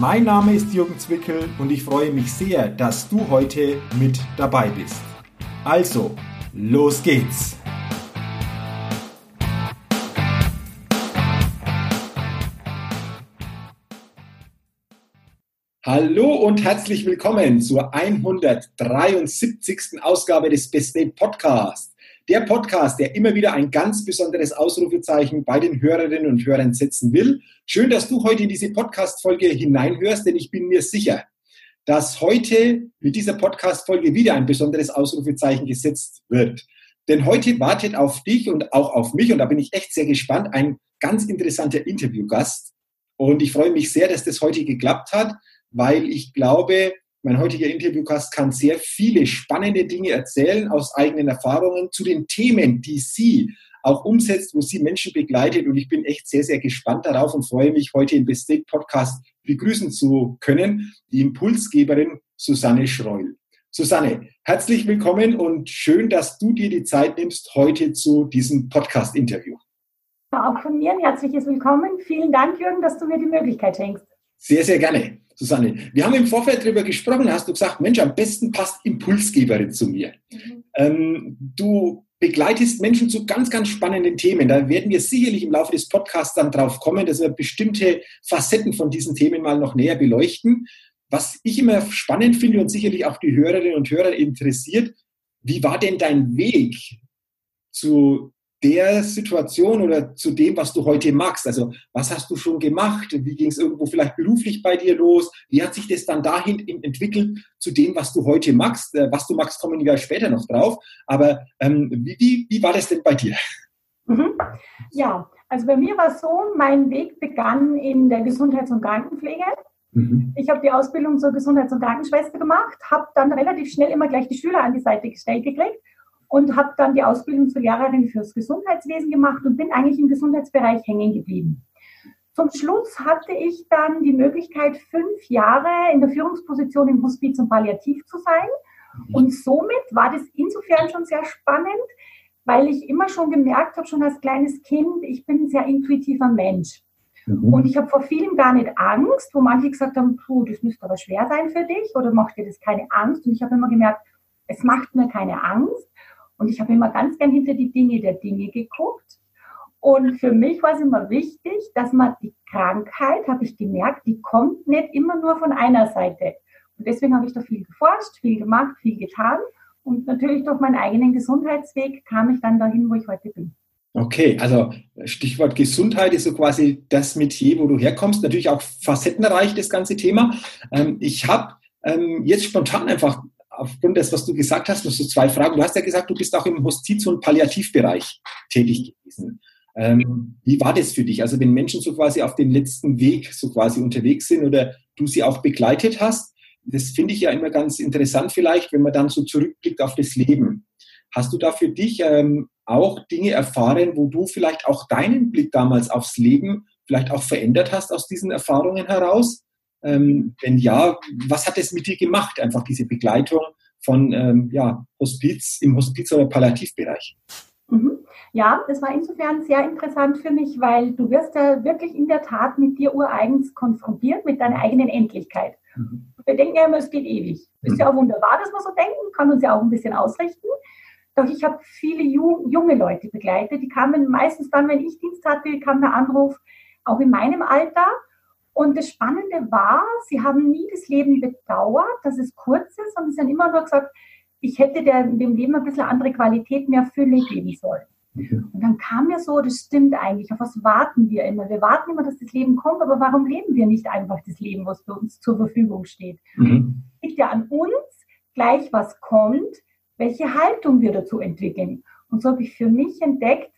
Mein Name ist Jürgen Zwickel und ich freue mich sehr, dass du heute mit dabei bist. Also, los geht's! Hallo und herzlich willkommen zur 173. Ausgabe des Best Day Podcasts. Der Podcast, der immer wieder ein ganz besonderes Ausrufezeichen bei den Hörerinnen und Hörern setzen will. Schön, dass du heute in diese Podcast-Folge hineinhörst, denn ich bin mir sicher, dass heute mit dieser Podcast-Folge wieder ein besonderes Ausrufezeichen gesetzt wird. Denn heute wartet auf dich und auch auf mich, und da bin ich echt sehr gespannt, ein ganz interessanter Interviewgast. Und ich freue mich sehr, dass das heute geklappt hat, weil ich glaube, mein heutiger Interviewgast kann sehr viele spannende Dinge erzählen aus eigenen Erfahrungen zu den Themen, die sie auch umsetzt, wo sie Menschen begleitet. Und ich bin echt sehr, sehr gespannt darauf und freue mich, heute im Bestate Podcast begrüßen zu können, die Impulsgeberin Susanne Schreul. Susanne, herzlich willkommen und schön, dass du dir die Zeit nimmst heute zu diesem Podcast-Interview. Auch von mir ein herzliches Willkommen. Vielen Dank, Jürgen, dass du mir die Möglichkeit schenkst. Sehr, sehr gerne. Susanne, wir haben im Vorfeld darüber gesprochen, hast du gesagt, Mensch, am besten passt Impulsgeberin zu mir. Mhm. Ähm, du begleitest Menschen zu ganz, ganz spannenden Themen. Da werden wir sicherlich im Laufe des Podcasts dann drauf kommen, dass wir bestimmte Facetten von diesen Themen mal noch näher beleuchten. Was ich immer spannend finde und sicherlich auch die Hörerinnen und Hörer interessiert, wie war denn dein Weg zu der Situation oder zu dem, was du heute magst? Also was hast du schon gemacht? Wie ging es irgendwo vielleicht beruflich bei dir los? Wie hat sich das dann dahin entwickelt zu dem, was du heute magst? Äh, was du magst, kommen wir später noch drauf. Aber ähm, wie, wie, wie war das denn bei dir? Mhm. Ja, also bei mir war es so, mein Weg begann in der Gesundheits- und Krankenpflege. Mhm. Ich habe die Ausbildung zur Gesundheits- und Krankenschwester gemacht, habe dann relativ schnell immer gleich die Schüler an die Seite gestellt gekriegt und habe dann die Ausbildung zur Lehrerin fürs Gesundheitswesen gemacht und bin eigentlich im Gesundheitsbereich hängen geblieben. Zum Schluss hatte ich dann die Möglichkeit, fünf Jahre in der Führungsposition im Hospiz und Palliativ zu sein. Und somit war das insofern schon sehr spannend, weil ich immer schon gemerkt habe, schon als kleines Kind, ich bin ein sehr intuitiver Mensch. Mhm. Und ich habe vor vielem gar nicht Angst, wo manche gesagt haben, puh, das müsste aber schwer sein für dich oder macht dir das keine Angst? Und ich habe immer gemerkt, es macht mir keine Angst. Und ich habe immer ganz gern hinter die Dinge der Dinge geguckt. Und für mich war es immer wichtig, dass man die Krankheit, habe ich gemerkt, die kommt nicht immer nur von einer Seite. Und deswegen habe ich da viel geforscht, viel gemacht, viel getan. Und natürlich durch meinen eigenen Gesundheitsweg kam ich dann dahin, wo ich heute bin. Okay, also Stichwort Gesundheit ist so quasi das Metier, wo du herkommst. Natürlich auch facettenreich, das ganze Thema. Ähm, ich habe ähm, jetzt spontan einfach aufgrund des, was du gesagt hast, noch so zwei Fragen. Du hast ja gesagt, du bist auch im Hospiz- und Palliativbereich tätig gewesen. Ähm, wie war das für dich? Also wenn Menschen so quasi auf dem letzten Weg so quasi unterwegs sind oder du sie auch begleitet hast, das finde ich ja immer ganz interessant vielleicht, wenn man dann so zurückblickt auf das Leben. Hast du da für dich ähm, auch Dinge erfahren, wo du vielleicht auch deinen Blick damals aufs Leben vielleicht auch verändert hast aus diesen Erfahrungen heraus? Ähm, wenn ja, was hat es mit dir gemacht, einfach diese Begleitung von ähm, ja, Hospiz im Hospiz- oder Palliativbereich? Mhm. Ja, das war insofern sehr interessant für mich, weil du wirst ja wirklich in der Tat mit dir ureigens konfrontiert, mit deiner eigenen Endlichkeit. Mhm. Wir denken ja immer, es geht ewig. Ist mhm. ja auch wunderbar, dass wir so denken, kann uns ja auch ein bisschen ausrichten. Doch ich habe viele junge Leute begleitet, die kamen meistens dann, wenn ich Dienst hatte, kam der Anruf, auch in meinem Alter, und das Spannende war, sie haben nie das Leben bedauert, dass es kurz ist, sondern sie haben immer nur gesagt, ich hätte der, dem Leben ein bisschen andere Qualität, mehr Fülle geben sollen. Und dann kam mir so, das stimmt eigentlich, auf was warten wir immer? Wir warten immer, dass das Leben kommt, aber warum leben wir nicht einfach das Leben, was für uns zur Verfügung steht? Mhm. Es liegt ja an uns, gleich was kommt, welche Haltung wir dazu entwickeln. Und so habe ich für mich entdeckt,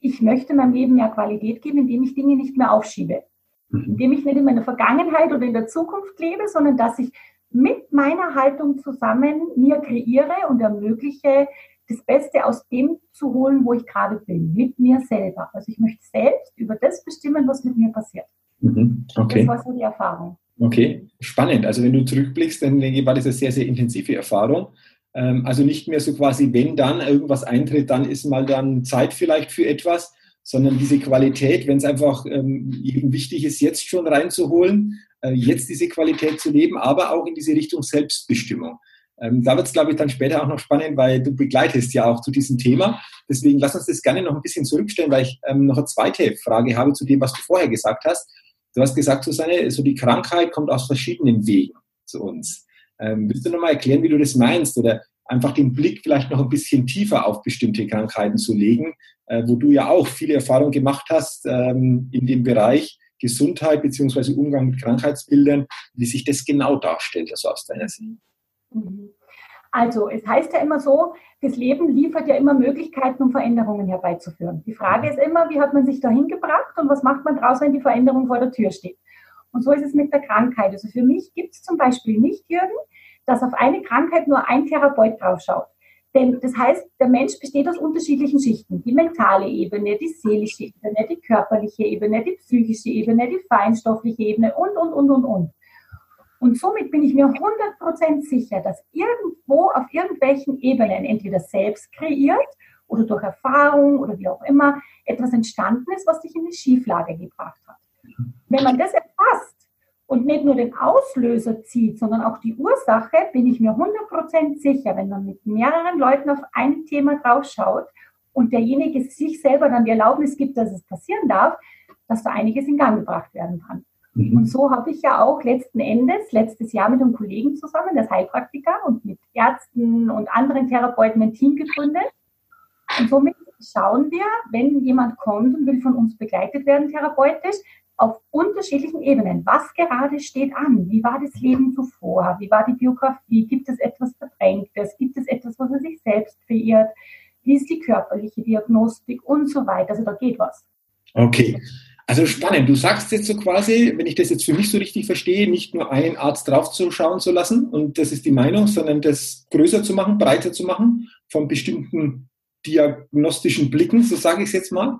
ich möchte meinem Leben mehr Qualität geben, indem ich Dinge nicht mehr aufschiebe. Mhm. indem ich nicht in meiner Vergangenheit oder in der Zukunft lebe, sondern dass ich mit meiner Haltung zusammen mir kreiere und ermögliche, das Beste aus dem zu holen, wo ich gerade bin, mit mir selber. Also ich möchte selbst über das bestimmen, was mit mir passiert. Mhm. Okay. Das war so die Erfahrung. Okay, spannend. Also wenn du zurückblickst, dann denke ich, war das eine sehr, sehr intensive Erfahrung. Ähm, also nicht mehr so quasi, wenn dann irgendwas eintritt, dann ist mal dann Zeit vielleicht für etwas, sondern diese Qualität, wenn es einfach ähm, eben wichtig ist, jetzt schon reinzuholen, äh, jetzt diese Qualität zu leben, aber auch in diese Richtung Selbstbestimmung. Ähm, da wird es, glaube ich, dann später auch noch spannend, weil du begleitest ja auch zu diesem Thema. Deswegen lass uns das gerne noch ein bisschen zurückstellen, weil ich ähm, noch eine zweite Frage habe zu dem, was du vorher gesagt hast. Du hast gesagt, Susanne, so die Krankheit kommt aus verschiedenen Wegen zu uns. Ähm, willst du noch mal erklären, wie du das meinst oder einfach den Blick vielleicht noch ein bisschen tiefer auf bestimmte Krankheiten zu legen, äh, wo du ja auch viele Erfahrungen gemacht hast ähm, in dem Bereich Gesundheit beziehungsweise Umgang mit Krankheitsbildern, wie sich das genau darstellt, also aus deiner Sicht? Mhm. Also, es heißt ja immer so, das Leben liefert ja immer Möglichkeiten, um Veränderungen herbeizuführen. Die Frage ist immer, wie hat man sich dahin gebracht und was macht man draus, wenn die Veränderung vor der Tür steht? Und so ist es mit der Krankheit. Also für mich gibt es zum Beispiel nicht, Jürgen, dass auf eine Krankheit nur ein Therapeut draufschaut. Denn das heißt, der Mensch besteht aus unterschiedlichen Schichten. Die mentale Ebene, die seelische Ebene, die körperliche Ebene, die psychische Ebene, die feinstoffliche Ebene und, und, und, und, und. Und somit bin ich mir 100% sicher, dass irgendwo auf irgendwelchen Ebenen entweder selbst kreiert oder durch Erfahrung oder wie auch immer etwas entstanden ist, was dich in eine Schieflage gebracht hat. Wenn man das erfasst und nicht nur den Auslöser zieht, sondern auch die Ursache, bin ich mir 100% sicher, wenn man mit mehreren Leuten auf ein Thema draufschaut und derjenige sich selber dann die Erlaubnis gibt, dass es passieren darf, dass da einiges in Gang gebracht werden kann. Mhm. Und so habe ich ja auch letzten Endes letztes Jahr mit einem Kollegen zusammen, das Heilpraktiker und mit Ärzten und anderen Therapeuten ein Team gegründet. Und somit schauen wir, wenn jemand kommt und will von uns begleitet werden therapeutisch, auf unterschiedlichen Ebenen. Was gerade steht an? Wie war das Leben zuvor? Wie war die Biografie? Gibt es etwas Verdrängtes? Gibt es etwas, was er sich selbst verirrt? Wie ist die körperliche Diagnostik und so weiter? Also da geht was. Okay. Also spannend. Du sagst jetzt so quasi, wenn ich das jetzt für mich so richtig verstehe, nicht nur einen Arzt draufzuschauen zu lassen und das ist die Meinung, sondern das größer zu machen, breiter zu machen, von bestimmten diagnostischen Blicken, so sage ich es jetzt mal.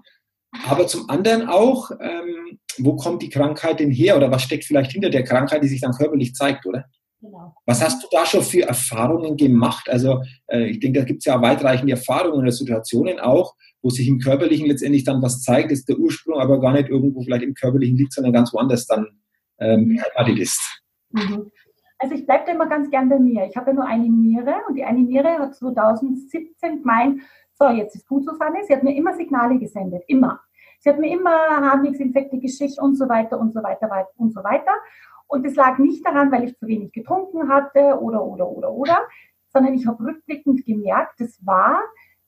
Aber zum anderen auch, ähm, wo kommt die Krankheit denn her oder was steckt vielleicht hinter der Krankheit, die sich dann körperlich zeigt, oder? Genau. Was hast du da schon für Erfahrungen gemacht? Also äh, ich denke, da gibt es ja weitreichende Erfahrungen oder Situationen auch, wo sich im Körperlichen letztendlich dann was zeigt, ist der Ursprung aber gar nicht irgendwo vielleicht im Körperlichen liegt, sondern ganz woanders dann ähm, beheimatet ist. Mhm. Also ich bleibe da immer ganz gern bei mir. Ich habe ja nur eine Niere und die eine Niere hat 2017 gemeint, so jetzt ist gut, Susanne, sie hat mir immer Signale gesendet, immer. Sie hat mir immer Harnwegsinfekte geschickt und so weiter und so weiter und so weiter. Und es lag nicht daran, weil ich zu wenig getrunken hatte oder, oder, oder, oder, sondern ich habe rückblickend gemerkt, das war,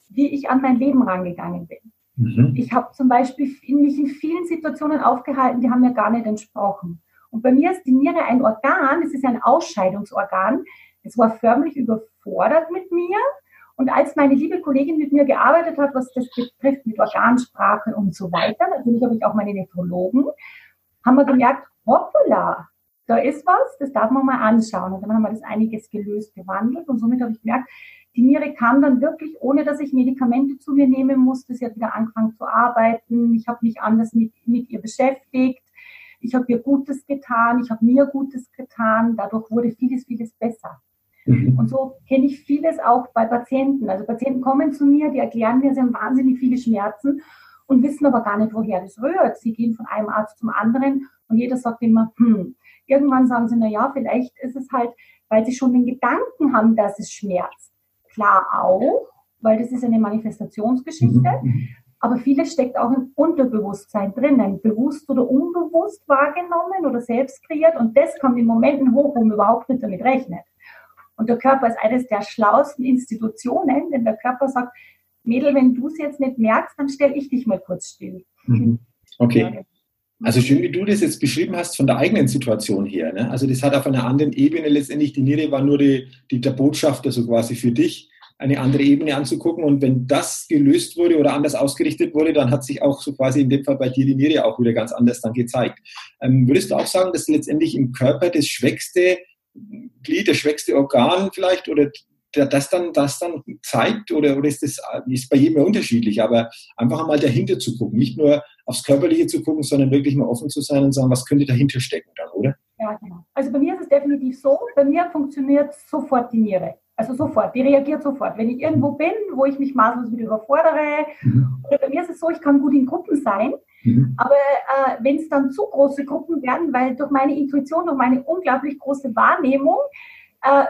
wie ich an mein Leben rangegangen bin. Mhm. Ich habe zum Beispiel mich in vielen Situationen aufgehalten, die haben mir gar nicht entsprochen. Und bei mir ist die Niere ein Organ, es ist ein Ausscheidungsorgan. Es war förmlich überfordert mit mir. Und als meine liebe Kollegin mit mir gearbeitet hat, was das betrifft, mit Organsprache und so weiter, natürlich habe ich auch meine Nephrologen, haben wir gemerkt, hoppala, da ist was, das darf man mal anschauen. Und dann haben wir das einiges gelöst, gewandelt und somit habe ich gemerkt, die Niere kam dann wirklich, ohne dass ich Medikamente zu mir nehmen musste. Sie hat wieder angefangen zu arbeiten. Ich habe mich anders mit, mit ihr beschäftigt. Ich habe ihr Gutes getan. Ich habe mir Gutes getan. Dadurch wurde vieles, vieles besser. Mhm. Und so kenne ich vieles auch bei Patienten. Also Patienten kommen zu mir, die erklären mir, sie haben wahnsinnig viele Schmerzen und wissen aber gar nicht, woher das rührt. Sie gehen von einem Arzt zum anderen und jeder sagt immer, hm, Irgendwann sagen sie, na ja, vielleicht ist es halt, weil sie schon den Gedanken haben, dass es schmerzt. Klar auch, weil das ist eine Manifestationsgeschichte. Mhm. mhm. Aber vieles steckt auch im Unterbewusstsein drinnen, bewusst oder unbewusst wahrgenommen oder selbst kreiert. Und das kommt in Momenten hoch, wo man überhaupt nicht damit rechnet. Und der Körper ist eines der schlauesten Institutionen, denn der Körper sagt, Mädel, wenn du es jetzt nicht merkst, dann stelle ich dich mal kurz still. Mhm. Okay. Also schön, wie du das jetzt beschrieben hast von der eigenen Situation her. Ne? Also das hat auf einer anderen Ebene letztendlich, die Niere war nur die, die, der Botschafter so quasi für dich, eine andere Ebene anzugucken. Und wenn das gelöst wurde oder anders ausgerichtet wurde, dann hat sich auch so quasi in dem Fall bei dir die Niere auch wieder ganz anders dann gezeigt. Ähm, würdest du auch sagen, dass letztendlich im Körper das Schwächste Glied, das schwächste Organ vielleicht oder das dann, das dann zeigt oder, oder ist das ist bei jedem unterschiedlich, aber einfach einmal dahinter zu gucken, nicht nur aufs Körperliche zu gucken, sondern wirklich mal offen zu sein und sagen, was könnte dahinter stecken dann, oder? Ja, genau. Also bei mir ist es definitiv so, bei mir funktioniert sofort die Niere. Also sofort, die reagiert sofort. Wenn ich irgendwo bin, wo ich mich maßlos wieder überfordere, mhm. oder bei mir ist es so, ich kann gut in Gruppen sein, mhm. aber äh, wenn es dann zu große Gruppen werden, weil durch meine Intuition, durch meine unglaublich große Wahrnehmung, äh,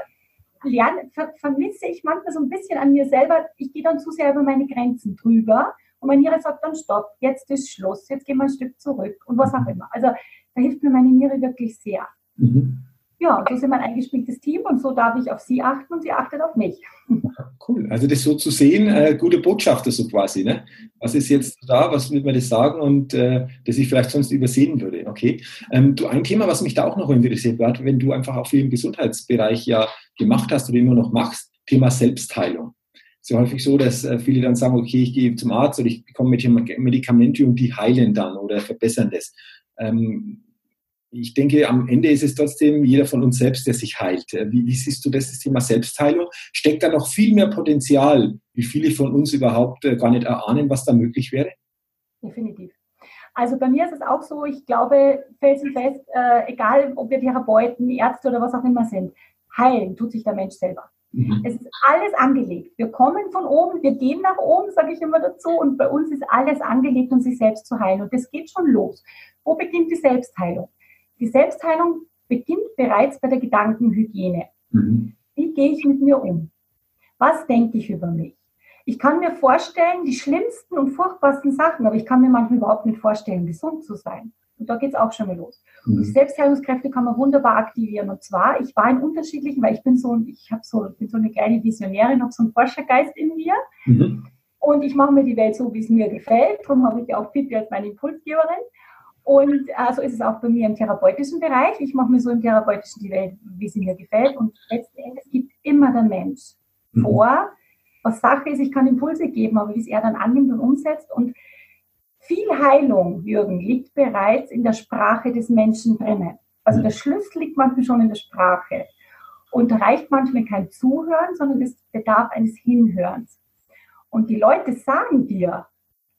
lerne, ver vermisse ich manchmal so ein bisschen an mir selber, ich gehe dann zu sehr über meine Grenzen drüber und meine Niere sagt dann Stopp, jetzt ist Schluss, jetzt gehen wir ein Stück zurück und was auch immer. Also da hilft mir meine Niere wirklich sehr. Mhm. Ja, so sind wir ein eingespieltes Team und so darf ich auf sie achten und sie achtet auf mich. Cool. Also das so zu sehen, äh, gute Botschafter so quasi. Ne? Was ist jetzt da, was will man das sagen und äh, das ich vielleicht sonst übersehen würde. Okay. Ähm, du, ein Thema, was mich da auch noch interessiert hat, wenn du einfach auch viel im Gesundheitsbereich ja gemacht hast oder immer noch machst, Thema Selbstheilung. Es ist ja häufig so, dass äh, viele dann sagen, okay, ich gehe zum Arzt oder ich bekomme Medikamente und die heilen dann oder verbessern das. Ähm, ich denke, am Ende ist es trotzdem jeder von uns selbst, der sich heilt. Äh, wie, wie, siehst du das, das Thema Selbstheilung? Steckt da noch viel mehr Potenzial, wie viele von uns überhaupt äh, gar nicht erahnen, was da möglich wäre? Definitiv. Also bei mir ist es auch so, ich glaube felsenfest, äh, egal ob wir Therapeuten, Ärzte oder was auch immer sind, heilen tut sich der Mensch selber. Mhm. Es ist alles angelegt. Wir kommen von oben, wir gehen nach oben, sage ich immer dazu, und bei uns ist alles angelegt, um sich selbst zu heilen. Und das geht schon los. Wo beginnt die Selbstheilung? Die Selbstheilung beginnt bereits bei der Gedankenhygiene. Mhm. Wie gehe ich mit mir um? Was denke ich über mich? Ich kann mir vorstellen, die schlimmsten und furchtbarsten Sachen, aber ich kann mir manchmal überhaupt nicht vorstellen, gesund zu sein. Und da geht es auch schon mal los. Mhm. Und die Selbstheilungskräfte kann man wunderbar aktivieren. Und zwar, ich war in unterschiedlichen, weil ich bin so, ich habe so, bin so eine kleine Visionärin, habe so einen Forschergeist in mir. Mhm. Und ich mache mir die Welt so, wie es mir gefällt. Darum habe ich auch Pippi als meine Impulsgeberin. Und äh, so ist es auch bei mir im therapeutischen Bereich. Ich mache mir so im therapeutischen die Welt, wie sie mir gefällt. Und letzten Endes gibt immer der Mensch mhm. vor, was Sache ist. Ich kann Impulse geben, aber wie es er dann annimmt und umsetzt. Und viel Heilung, Jürgen, liegt bereits in der Sprache des Menschen drinnen. Also der Schlüssel liegt manchmal schon in der Sprache. Und da reicht manchmal kein Zuhören, sondern es bedarf eines Hinhörens. Und die Leute sagen dir,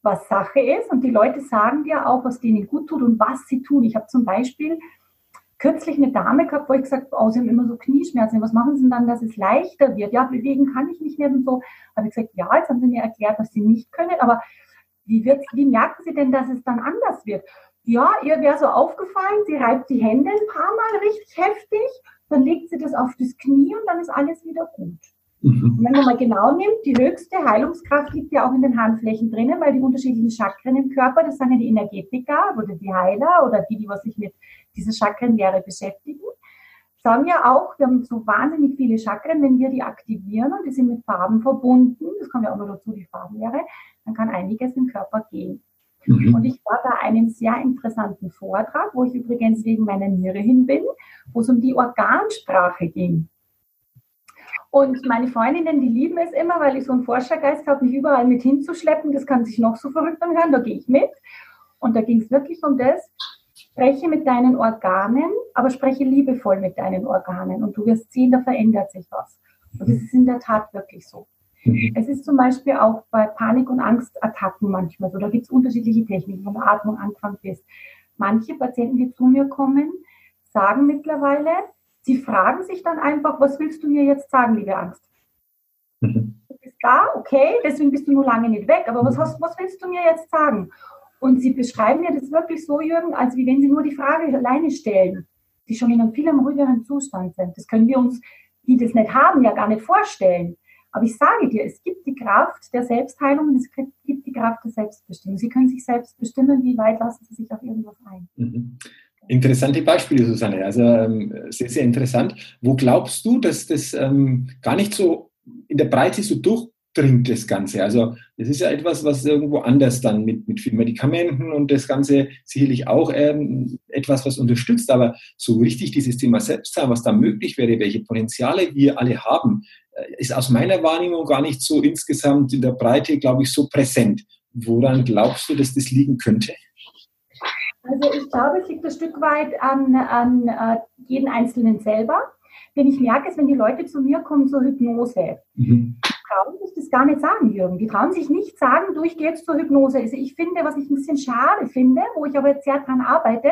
was Sache ist. Und die Leute sagen dir auch, was denen gut tut und was sie tun. Ich habe zum Beispiel kürzlich eine Dame gehabt, wo ich gesagt habe, oh, sie haben immer so Knieschmerzen. Was machen sie denn dann, dass es leichter wird? Ja, bewegen kann ich nicht mehr und so. Habe ich gesagt, ja, jetzt haben sie mir erklärt, dass sie nicht können, aber wie, wird, wie merken sie denn, dass es dann anders wird? Ja, ihr wäre so aufgefallen, sie reibt die Hände ein paar Mal richtig heftig, dann legt sie das auf das Knie und dann ist alles wieder gut. Mhm. wenn man mal genau nimmt, die höchste Heilungskraft liegt ja auch in den Handflächen drinnen, weil die unterschiedlichen Chakren im Körper, das sind ja die Energetiker oder die Heiler oder die, die was sich mit dieser Chakrenlehre beschäftigen, sagen ja auch, wir haben so wahnsinnig viele Chakren, wenn wir die aktivieren und die sind mit Farben verbunden, das kommt ja auch noch dazu, die Farbenlehre, dann kann einiges im Körper gehen. Mhm. Und ich war bei einem sehr interessanten Vortrag, wo ich übrigens wegen meiner Niere hin bin, wo es um die Organsprache ging. Und meine Freundinnen, die lieben es immer, weil ich so einen Forschergeist habe, mich überall mit hinzuschleppen. Das kann sich noch so verrückt anhören, da gehe ich mit. Und da ging es wirklich um das, spreche mit deinen Organen, aber spreche liebevoll mit deinen Organen. Und du wirst sehen, da verändert sich was. Und das ist in der Tat wirklich so. Mhm. Es ist zum Beispiel auch bei Panik- und Angstattacken manchmal so. Da gibt es unterschiedliche Techniken, von der Atmung anfangen bis. Manche Patienten, die zu mir kommen, sagen mittlerweile, Sie fragen sich dann einfach, was willst du mir jetzt sagen, liebe Angst? Mhm. Du bist da, okay, deswegen bist du nur lange nicht weg, aber was, hast, was willst du mir jetzt sagen? Und sie beschreiben mir das wirklich so, Jürgen, als wie wenn sie nur die Frage alleine stellen, die schon in einem viel ruhigeren Zustand sind. Das können wir uns, die das nicht haben, ja gar nicht vorstellen. Aber ich sage dir, es gibt die Kraft der Selbstheilung und es gibt die Kraft der Selbstbestimmung. Sie können sich selbst bestimmen, wie weit lassen Sie sich auf irgendwas ein. Mhm. Interessante Beispiele, Susanne. Also ähm, sehr, sehr interessant. Wo glaubst du, dass das ähm, gar nicht so in der Breite so durchdringt, das Ganze? Also das ist ja etwas, was irgendwo anders dann mit, mit vielen Medikamenten und das Ganze sicherlich auch ähm, etwas, was unterstützt. Aber so richtig dieses Thema Selbstsein, was da möglich wäre, welche Potenziale wir alle haben, äh, ist aus meiner Wahrnehmung gar nicht so insgesamt in der Breite, glaube ich, so präsent. Woran glaubst du, dass das liegen könnte? Also ich glaube, es liegt ein Stück weit an, an uh, jeden Einzelnen selber. den ich merke, ist, wenn die Leute zu mir kommen zur Hypnose, mhm. trauen sich das gar nicht sagen, Jürgen. Die trauen sich nicht sagen, du, ich gehe jetzt zur Hypnose. Also ich finde, was ich ein bisschen schade finde, wo ich aber jetzt sehr dran arbeite,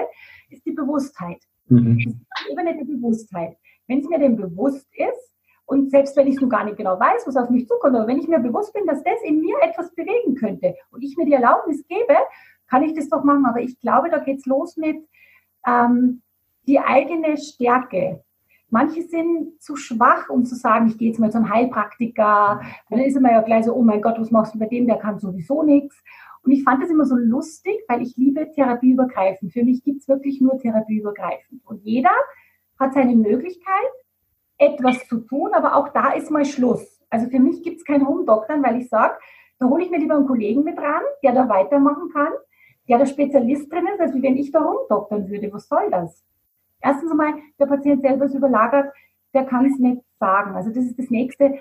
ist die Bewusstheit. Mhm. Das ist die Ebene der Bewusstheit. Wenn es mir denn bewusst ist, und selbst wenn ich es nur gar nicht genau weiß, was auf mich zukommt, aber wenn ich mir bewusst bin, dass das in mir etwas bewegen könnte und ich mir die Erlaubnis gebe, kann ich das doch machen. Aber ich glaube, da geht es los mit ähm, die eigene Stärke. Manche sind zu schwach, um zu sagen, ich gehe jetzt mal zu einem Heilpraktiker. Dann ist immer ja gleich so, oh mein Gott, was machst du bei dem? Der kann sowieso nichts. Und ich fand das immer so lustig, weil ich liebe therapieübergreifend. Für mich gibt es wirklich nur therapieübergreifend. Und jeder hat seine Möglichkeit, etwas zu tun, aber auch da ist mal Schluss. Also für mich gibt es kein Home-Doktern, weil ich sage, da hole ich mir lieber einen Kollegen mit ran, der da weitermachen kann, der der Spezialist drin ist, als wenn ich da rumdoktern würde. Was soll das? Erstens einmal, der Patient selber ist überlagert, der kann es nicht sagen. Also das ist das Nächste.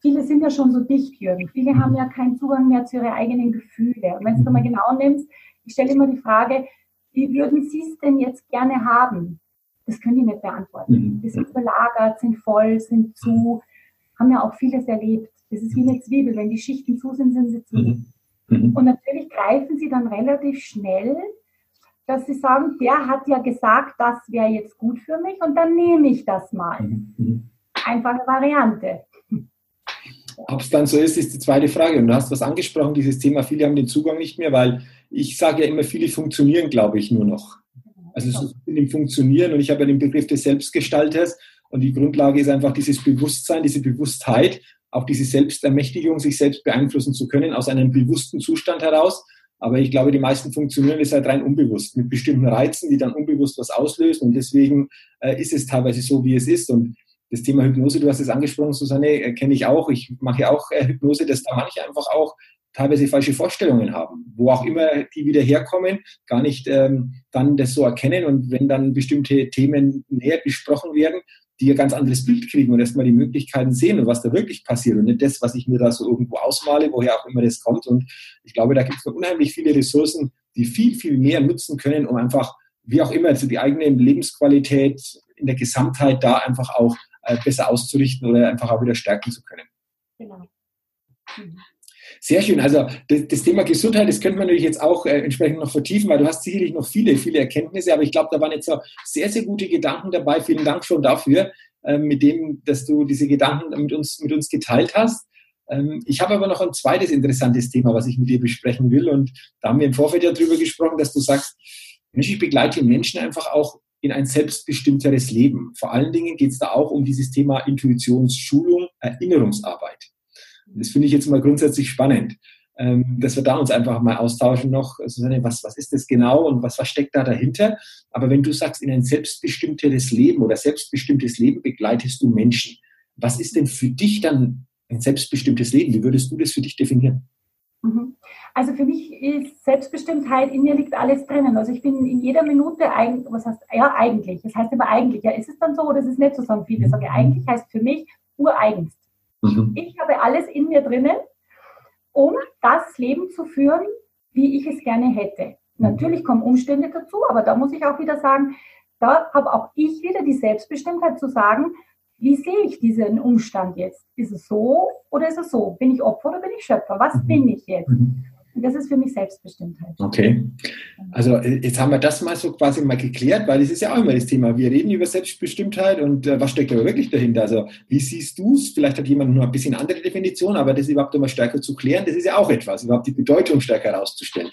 Viele sind ja schon so dicht, Jürgen. Viele haben ja keinen Zugang mehr zu ihren eigenen Gefühlen. Und wenn du es mal genau nimmst, ich stelle immer die Frage, wie würden Sie es denn jetzt gerne haben? Das können die nicht beantworten. Mhm. Die sind überlagert, sind voll, sind zu, haben ja auch vieles erlebt. Das ist wie eine Zwiebel. Wenn die Schichten zu sind, sind sie zu. Mhm. mhm. Und natürlich greifen sie dann relativ schnell, dass sie sagen, der hat ja gesagt, das wäre jetzt gut für mich und dann nehme ich das mal. Mhm. Einfache Variante. Ob es dann so ist, ist die zweite Frage. Und du hast was angesprochen, dieses Thema, viele haben den Zugang nicht mehr, weil ich sage ja immer, viele funktionieren, glaube ich, nur noch. Also es ist im Funktionieren und ich habe ja den Begriff des Selbstgestalters und die Grundlage ist einfach dieses Bewusstsein, diese Bewusstheit, auch diese Selbstermächtigung, sich selbst beeinflussen zu können aus einem bewussten Zustand heraus. Aber ich glaube, die meisten funktionieren ist halt rein unbewusst mit bestimmten Reizen, die dann unbewusst was auslösen und deswegen äh, ist es teilweise so, wie es ist und das Thema Hypnose, du hast es angesprochen, Susanne, äh, kenne ich auch. Ich mache ja auch äh, Hypnose, dass da manche einfach auch teilweise falsche Vorstellungen haben, wo auch immer die wieder herkommen, gar nicht ähm, dann das so erkennen und wenn dann bestimmte Themen näher besprochen werden, die ein ganz anderes Bild kriegen und erstmal die Möglichkeiten sehen und was da wirklich passiert und nicht das, was ich mir da so irgendwo ausmale, woher auch immer das kommt. Und ich glaube, da gibt es noch unheimlich viele Ressourcen, die viel, viel mehr nutzen können, um einfach, wie auch immer, also die eigene Lebensqualität in der Gesamtheit da einfach auch äh, besser auszurichten oder einfach auch wieder stärken zu können. Genau. Mhm. Sehr schön. Also das, das, Thema Gesundheit, das könnte man natürlich jetzt auch äh, entsprechend noch vertiefen, weil du hast sicherlich noch viele, viele Erkenntnisse, aber ich glaube, da waren jetzt auch sehr, sehr gute Gedanken dabei. Vielen Dank schon dafür, äh, mit dem, dass du diese Gedanken mit uns, mit uns geteilt hast. Ähm, ich habe aber noch ein zweites interessantes Thema, was ich mit dir besprechen will. Und da haben wir im Vorfeld ja drüber gesprochen, dass du sagst, Mensch, ich begleite Menschen einfach auch in ein selbstbestimmteres Leben. Vor allen Dingen geht es da auch um dieses Thema Intuitionsschulung, Erinnerungsarbeit. Das finde ich jetzt mal grundsätzlich spannend, ähm, dass wir da uns einfach mal austauschen noch, Susanne, was, was ist das genau und was, was steckt da dahinter? Aber wenn du sagst, in ein selbstbestimmteres Leben oder selbstbestimmtes Leben begleitest du Menschen, was ist denn für dich dann ein selbstbestimmtes Leben? Wie würdest du das für dich definieren? Mhm. Also für mich ist Selbstbestimmtheit, in mir liegt alles drinnen. Also ich bin in jeder Minute eigentlich, was heißt, ja eigentlich, das heißt immer eigentlich, ja ist es dann so oder ist es nicht so, sagen viele. Ich sage, eigentlich heißt für mich ureigenst. Mhm. Ich habe alles in mir drinnen, um das Leben zu führen, wie ich es gerne hätte. Natürlich kommen Umstände dazu, aber da muss ich auch wieder sagen, da habe auch ich wieder die Selbstbestimmtheit zu sagen, wie sehe ich diesen Umstand jetzt? Ist es so oder ist es so? Bin ich Opfer oder bin ich Schöpfer? Was mhm. bin ich jetzt? Mhm. Das ist für mich Selbstbestimmtheit. Okay. Also äh, jetzt haben wir das mal so quasi mal geklärt, weil es ist ja auch immer das Thema. Wir reden über Selbstbestimmtheit und äh, was steckt aber wirklich dahinter? Also wie siehst du es? Vielleicht hat jemand nur ein bisschen andere Definition, aber das überhaupt immer stärker zu klären, das ist ja auch etwas, überhaupt die Bedeutung stärker herauszustellen.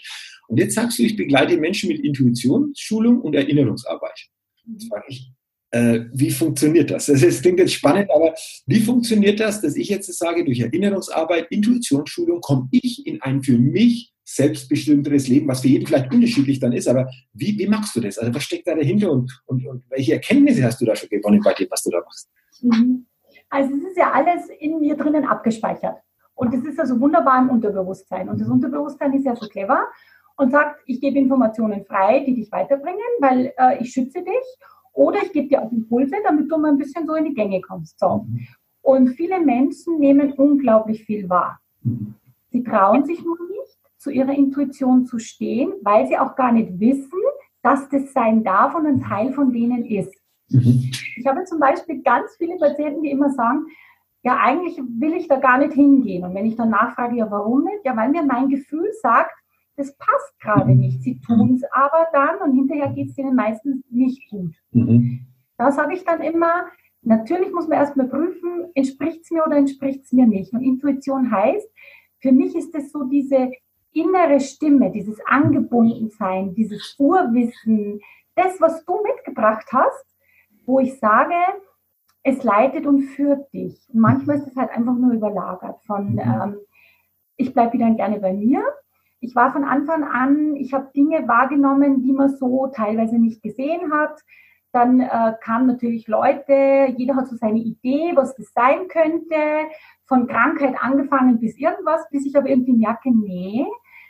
Und jetzt sagst du, ich begleite Menschen mit Intuitionsschulung und Erinnerungsarbeit. Jetzt frage ich, äh, wie funktioniert das? Das, ist, klingt jetzt spannend, aber wie funktioniert das, dass ich jetzt sage, durch Erinnerungsarbeit, Intuitionsschulung komme ich in ein für mich selbstbestimmteres Leben, was für jeden vielleicht unterschiedlich dann ist, aber wie, wie machst du das? Also was steckt da dahinter und, und, und welche Erkenntnisse hast du da schon gewonnen bei dem, was du da machst? Mhm. Also es ist ja alles in mir drinnen abgespeichert. Und das ist also wunderbar im Unterbewusstsein. Und das Unterbewusstsein ist ja so clever und sagt, ich gebe Informationen frei, die dich weiterbringen, weil äh, ich schütze dich oder ich gebe dir auch Impulse, damit du mal ein bisschen so in die Gänge kommst. So. Und viele Menschen nehmen unglaublich viel wahr. Sie trauen sich nur nicht, zu ihrer Intuition zu stehen, weil sie auch gar nicht wissen, dass das sein darf und ein Teil von denen ist. Mhm. Ich habe zum Beispiel ganz viele Patienten, die immer sagen, ja, eigentlich will ich da gar nicht hingehen. Und wenn ich dann nachfrage, ja, warum nicht? Ja, weil mir mein Gefühl sagt, das passt gerade mhm. nicht. Sie tun es aber dann und hinterher geht es ihnen meistens nicht gut. Mhm. Da sage ich dann immer, natürlich muss man erstmal prüfen, entspricht es mir oder entspricht es mir nicht. Und Intuition heißt, für mich ist es so diese innere Stimme, dieses Angebundensein, dieses Urwissen, das, was du mitgebracht hast, wo ich sage, es leitet und führt dich. Und manchmal ist es halt einfach nur überlagert von, mhm. ähm, ich bleibe wieder gerne bei mir. Ich war von Anfang an, ich habe Dinge wahrgenommen, die man so teilweise nicht gesehen hat. Dann äh, kamen natürlich Leute, jeder hat so seine Idee, was das sein könnte, von Krankheit angefangen bis irgendwas, bis ich aber irgendwie merke, nee,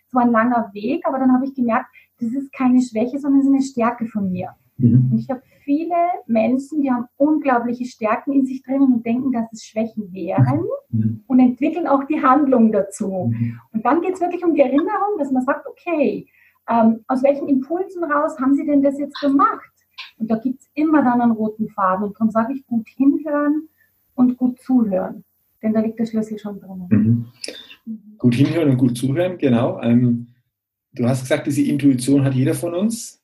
es war ein langer Weg, aber dann habe ich gemerkt, das ist keine Schwäche, sondern es ist eine Stärke von mir. Mhm. Und ich habe viele Menschen, die haben unglaubliche Stärken in sich drinnen und denken, dass es Schwächen wären mhm. und entwickeln auch die Handlung dazu. Mhm. Und dann geht es wirklich um die Erinnerung, dass man sagt, okay, ähm, aus welchen Impulsen raus haben Sie denn das jetzt gemacht? Und da gibt es immer dann einen roten Faden. Und darum sage ich, gut hinhören und gut zuhören. Denn da liegt der Schlüssel schon drin. Mhm. Gut hinhören und gut zuhören, genau. Ähm, du hast gesagt, diese Intuition hat jeder von uns.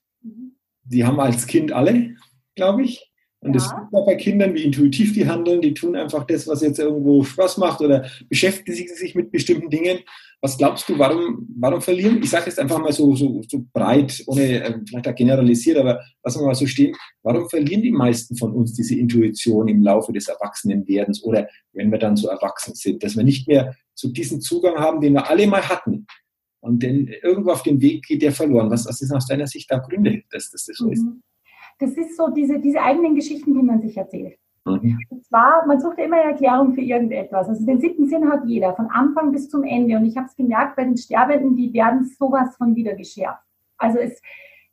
Die haben als Kind alle glaube ich. Und das ja. sieht bei Kindern, wie intuitiv die handeln. Die tun einfach das, was jetzt irgendwo Spaß macht oder beschäftigen sich mit bestimmten Dingen. Was glaubst du, warum, warum verlieren? Ich sage jetzt einfach mal so, so, so breit, ohne äh, vielleicht auch generalisiert, aber lassen wir mal so stehen. Warum verlieren die meisten von uns diese Intuition im Laufe des Erwachsenenwerdens oder wenn wir dann so erwachsen sind, dass wir nicht mehr so diesen Zugang haben, den wir alle mal hatten? Und denn irgendwo auf dem Weg geht der verloren. Was, was ist aus deiner Sicht da Gründe, dass, dass das so ist? Mhm das ist so diese, diese eigenen Geschichten, die man sich erzählt. Mhm. Und zwar, man sucht immer eine Erklärung für irgendetwas. Also den siebten Sinn hat jeder, von Anfang bis zum Ende. Und ich habe es gemerkt, bei den Sterbenden, die werden sowas von wieder geschärft. Also es,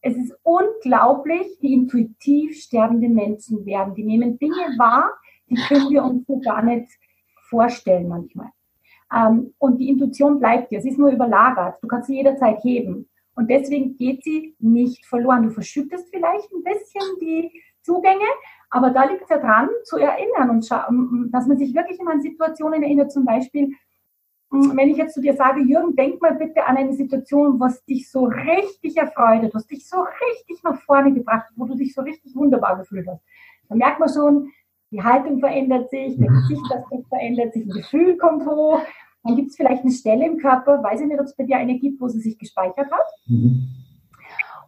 es ist unglaublich, wie intuitiv sterbende Menschen werden. Die nehmen Dinge wahr, die können wir uns so gar nicht vorstellen manchmal. Ähm, und die Intuition bleibt dir, sie ist nur überlagert. Du kannst sie jederzeit heben. Und deswegen geht sie nicht verloren. Du verschüttest vielleicht ein bisschen die Zugänge, aber da liegt es ja dran, zu erinnern und dass man sich wirklich immer an Situationen erinnert. Zum Beispiel, wenn ich jetzt zu dir sage, Jürgen, denk mal bitte an eine Situation, was dich so richtig erfreut hat, was dich so richtig nach vorne gebracht hat, wo du dich so richtig wunderbar gefühlt hast. Dann merkt man schon, die Haltung verändert sich, der Gesichtsaspekt verändert sich, ein Gefühl kommt hoch dann gibt es vielleicht eine Stelle im Körper, weiß ich nicht, ob es bei dir eine gibt, wo sie sich gespeichert hat. Mhm.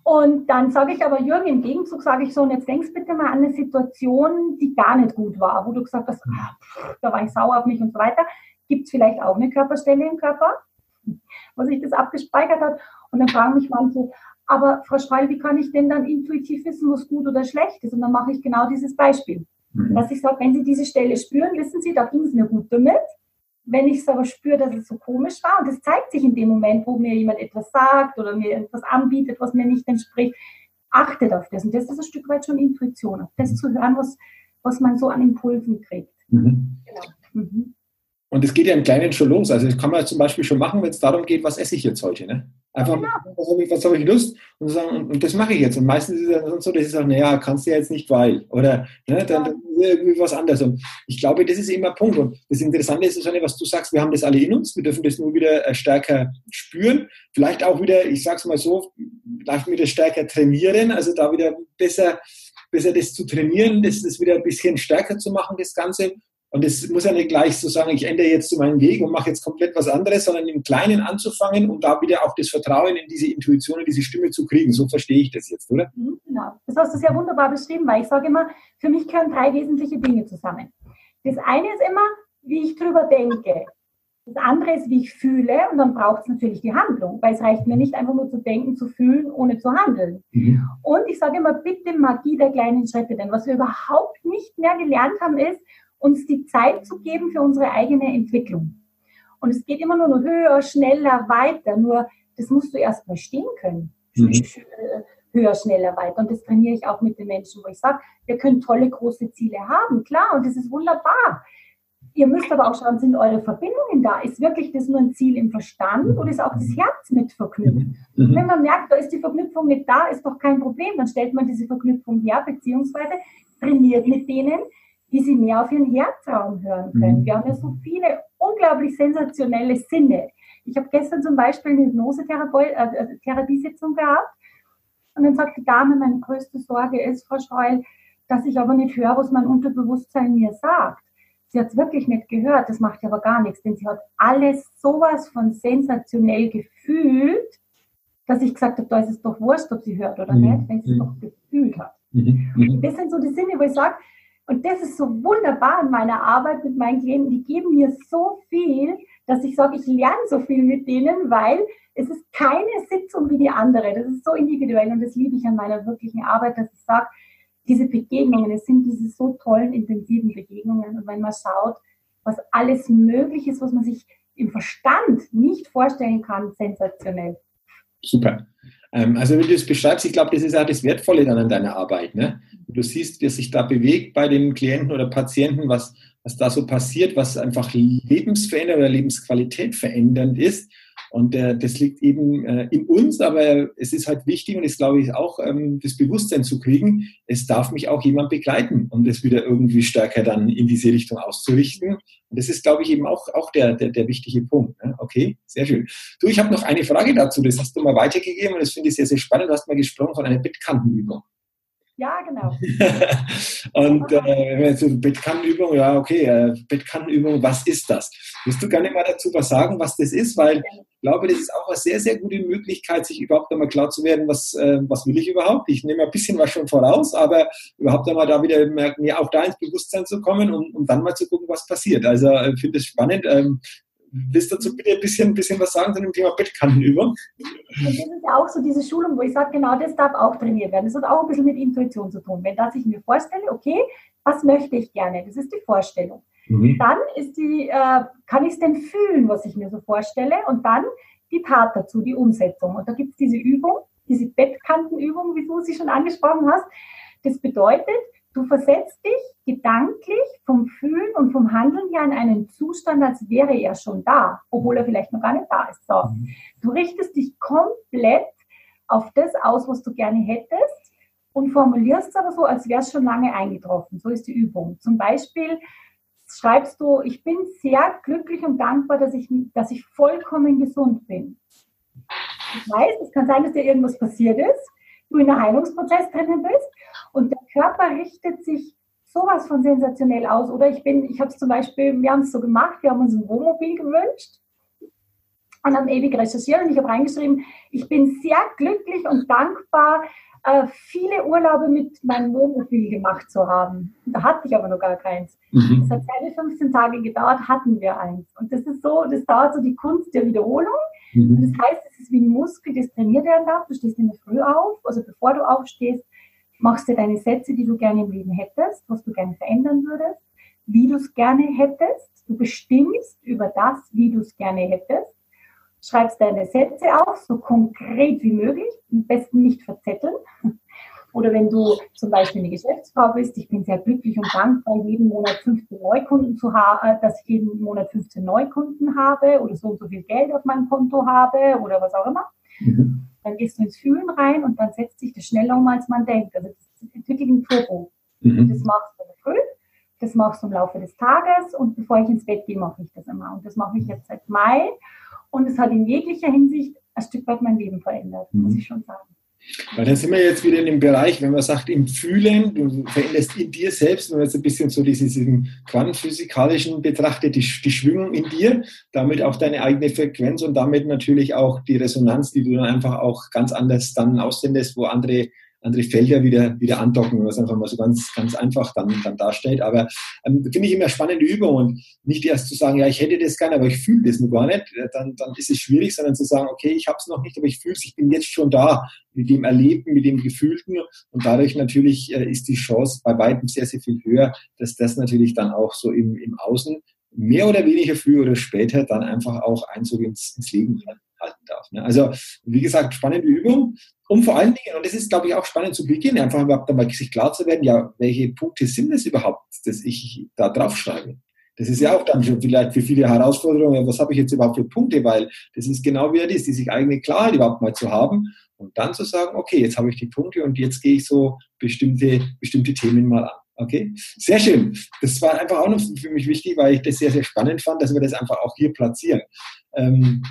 Und dann sage ich aber, Jürgen, im Gegenzug sage ich so, und jetzt denkst bitte mal an eine Situation, die gar nicht gut war, wo du gesagt hast, ah, pff, da war ich sauer auf mich und so weiter. Gibt es vielleicht auch eine Körperstelle im Körper, wo sich das abgespeichert hat? Und dann fragen mich manche, aber Frau Streil, wie kann ich denn dann intuitiv wissen, was gut oder schlecht ist? Und dann mache ich genau dieses Beispiel. Mhm. Dass ich sage, wenn Sie diese Stelle spüren, wissen Sie, da ging es mir gut damit wenn ich es aber spüre, dass es so komisch war, und es zeigt sich in dem Moment, wo mir jemand etwas sagt oder mir etwas anbietet, was mir nicht entspricht, achtet auf das. Und das ist ein Stück weit schon Intuition, auf das zu hören, was, was man so an Impulsen kriegt. Mhm. Genau. Mhm. Und es geht ja im Kleinen schon los. Also das kann man zum Beispiel schon machen, wenn es darum geht, was esse ich jetzt heute. Ne? Einfach, genau. was habe ich, hab ich, Lust? Und, sagen, und, und, das mache ich jetzt. Und meistens ist es dann so, dass ich sage, naja, kannst du ja jetzt nicht, weil. Oder ne, dann, dann irgendwie was anderes. Und ich glaube, das ist immer ein Punkt. Und das Interessante ist, Susanne, was du sagst, wir haben das alle in uns. Wir dürfen das nur wieder äh, stärker spüren. Vielleicht auch wieder, ich sage es mal so, vielleicht wieder stärker trainieren. Also da wieder besser, besser das zu trainieren, das, das wieder ein bisschen stärker zu machen, das Ganze. Und es muss ja nicht gleich so sagen, ich ändere jetzt so meinen Weg und mache jetzt komplett was anderes, sondern im Kleinen anzufangen und da wieder auch das Vertrauen in diese Intuition, in diese Stimme zu kriegen. So verstehe ich das jetzt, oder? Mhm, genau. Das hast du sehr wunderbar beschrieben, weil ich sage immer, für mich gehören drei wesentliche Dinge zusammen. Das eine ist immer, wie ich drüber denke. Das andere ist, wie ich fühle und dann braucht es natürlich die Handlung, weil es reicht mir nicht einfach nur zu denken, zu fühlen, ohne zu handeln. Mhm. Und ich sage immer, bitte Magie der kleinen Schritte, denn was wir überhaupt nicht mehr gelernt haben, ist, uns die Zeit zu geben für unsere eigene Entwicklung. Und es geht immer nur noch höher, schneller, weiter. Nur das musst du erst mal stehen können. Mhm. Höher, schneller, weiter. Und das trainiere ich auch mit den Menschen, wo ich sage, wir können tolle große Ziele haben, klar, und das ist wunderbar. Ihr müsst aber auch schauen, sind eure Verbindungen da? Ist wirklich das nur ein Ziel im Verstand oder ist auch das Herz mit verknüpft? Mhm. mhm. Wenn man merkt, da ist die Verknüpfung nicht da, ist doch kein Problem. Dann stellt man diese Verknüpfung her, beziehungsweise trainiert mit denen, wie sie mehr auf ihren Herzraum hören können. Mhm. Wir haben ja so viele unglaublich sensationelle Sinne. Ich habe gestern zum Beispiel eine Hypnose-Therapiesitzung äh, gehabt und dann sagt die Dame, meine größte Sorge ist, Frau Schreul, dass ich aber nicht höre, was mein Unterbewusstsein mir sagt. Sie hat es wirklich nicht gehört, das macht ja aber gar nichts, denn sie hat alles sowas von sensationell gefühlt, dass ich gesagt habe, da ist es doch wurscht, ob sie hört oder mhm. nicht, wenn sie es mhm. doch gefühlt hat. Mhm. mhm. Das sind so die Sinne, wo ich sage, und das ist so wunderbar in meiner Arbeit mit meinen Klienten, die geben mir so viel, dass ich sage, ich lerne so viel mit denen, weil es ist keine Sitzung wie die andere. Das ist so individuell und das liebe ich an meiner wirklichen Arbeit, dass ich sage, diese Begegnungen, es sind diese so tollen, intensiven Begegnungen. Und wenn man schaut, was alles möglich ist, was man sich im Verstand nicht vorstellen kann, sensationell. Super. Ähm, also wenn du es beschreibst, ich glaube, das ist auch das Wertvolle dann an deiner Arbeit. Ne? Du siehst, wie es sich da bewegt bei den Klienten oder Patienten, was, was da so passiert, was einfach lebensverändernd oder Lebensqualität verändernd ist. Und äh, das liegt eben äh, in uns, aber es ist halt wichtig und ist, glaube ich, auch ähm, das Bewusstsein zu kriegen, es darf mich auch jemand begleiten, um das wieder irgendwie stärker dann in diese Richtung auszurichten. Und das ist, glaube ich, eben auch, auch der, der, der wichtige Punkt. Ne? Okay, sehr schön. Du, ich habe noch eine Frage dazu, das hast du mal weitergegeben und das finde ich sehr, sehr spannend. Du hast mal gesprochen von einer Bettkantenübung. Ja, genau. und äh, so Bettkantenübung, ja, okay, äh, Bettkantenübung, was ist das? Willst du gerne mal dazu was sagen, was das ist? Weil ich glaube, das ist auch eine sehr, sehr gute Möglichkeit, sich überhaupt einmal klar zu werden, was, äh, was will ich überhaupt? Ich nehme ein bisschen was schon voraus, aber überhaupt einmal da wieder mir auch da ins Bewusstsein zu kommen und, um dann mal zu gucken, was passiert. Also ich äh, finde es spannend. Ähm, Willst du dazu bitte ein bisschen, ein bisschen was sagen zu dem Thema Bettkantenübung? Das ist ja auch so diese Schulung, wo ich sage, genau das darf auch trainiert werden. Das hat auch ein bisschen mit Intuition zu tun. Wenn das ich mir vorstelle, okay, was möchte ich gerne? Das ist die Vorstellung. Mhm. Dann ist die, äh, kann ich es denn fühlen, was ich mir so vorstelle? Und dann die Tat dazu, die Umsetzung. Und da gibt es diese Übung, diese Bettkantenübung, wie du sie schon angesprochen hast. Das bedeutet, Du versetzt dich gedanklich vom Fühlen und vom Handeln her in einen Zustand, als wäre er schon da, obwohl er vielleicht noch gar nicht da ist. So. Mhm. Du richtest dich komplett auf das aus, was du gerne hättest und formulierst es aber so, als wäre es schon lange eingetroffen. So ist die Übung. Zum Beispiel schreibst du, ich bin sehr glücklich und dankbar, dass ich, dass ich vollkommen gesund bin. Ich weiß, es kann sein, dass dir irgendwas passiert ist, du in einem Heilungsprozess drinnen bist und der Körper richtet sich sowas von sensationell aus. Oder ich bin, ich habe es zum Beispiel, wir haben es so gemacht, wir haben uns ein Wohnmobil gewünscht und haben ewig recherchiert und ich habe reingeschrieben, ich bin sehr glücklich und dankbar, äh, viele Urlaube mit meinem Wohnmobil gemacht zu haben. Da hatte ich aber noch gar keins. Mhm. Das hat keine 15 Tage gedauert, hatten wir eins. Und das ist so, das dauert so die Kunst der Wiederholung. Mhm. Und das heißt, es ist wie ein Muskel, das trainiert werden darf. Du stehst in der Früh auf, also bevor du aufstehst, machst dir deine Sätze, die du gerne im Leben hättest, was du gerne verändern würdest, wie du es gerne hättest. Du bestimmst über das, wie du es gerne hättest. Schreibst deine Sätze auf, so konkret wie möglich, am besten nicht verzetteln. Oder wenn du zum Beispiel eine Geschäftsfrau bist, ich bin sehr glücklich und dankbar, jeden Monat 15 Neukunden zu haben, äh, dass ich jeden Monat 15 Neukunden habe oder so und so viel Geld auf meinem Konto habe oder was auch immer. Mhm. Dann gehst du ins Fühlen rein und dann setzt sich das schneller um, als man denkt. Also das ist wirklich ein Turbo. Mhm. Das machst du Früh, das machst du im Laufe des Tages und bevor ich ins Bett gehe, mache ich das immer. Und das mache ich jetzt seit Mai und es hat in jeglicher Hinsicht ein Stück weit mein Leben verändert, mhm. muss ich schon sagen. Weil dann sind wir jetzt wieder in dem Bereich, wenn man sagt, im Fühlen, du veränderst in dir selbst, wenn man jetzt ein bisschen so diesen quantenphysikalischen betrachtet, die, die Schwingung in dir, damit auch deine eigene Frequenz und damit natürlich auch die Resonanz, die du dann einfach auch ganz anders dann aussendest, wo andere andere Felder wieder, wieder andocken, was einfach mal so ganz, ganz einfach dann, dann darstellt. Aber ähm, finde ich immer spannende Übung und nicht erst zu sagen, ja, ich hätte das gerne, aber ich fühle das nur gar nicht, dann, dann ist es schwierig, sondern zu sagen, okay, ich habe es noch nicht, aber ich fühle es, ich bin jetzt schon da mit dem Erlebten, mit dem Gefühlten und dadurch natürlich äh, ist die Chance bei weitem sehr, sehr viel höher, dass das natürlich dann auch so im, im Außen mehr oder weniger früher oder später dann einfach auch Einzug ins, ins Leben halten darf. Ne? Also, wie gesagt, spannende Übung. Um vor allen Dingen, und das ist, glaube ich, auch spannend zu Beginn, einfach überhaupt einmal sich klar zu werden, ja, welche Punkte sind es überhaupt, dass ich da drauf schreibe? Das ist ja auch dann schon vielleicht für viele Herausforderungen, was habe ich jetzt überhaupt für Punkte, weil das ist genau wie er ist, die sich eigene Klarheit überhaupt mal zu haben und dann zu sagen, okay, jetzt habe ich die Punkte und jetzt gehe ich so bestimmte, bestimmte Themen mal an. Okay, sehr schön. Das war einfach auch noch für mich wichtig, weil ich das sehr, sehr spannend fand, dass wir das einfach auch hier platzieren. Ähm,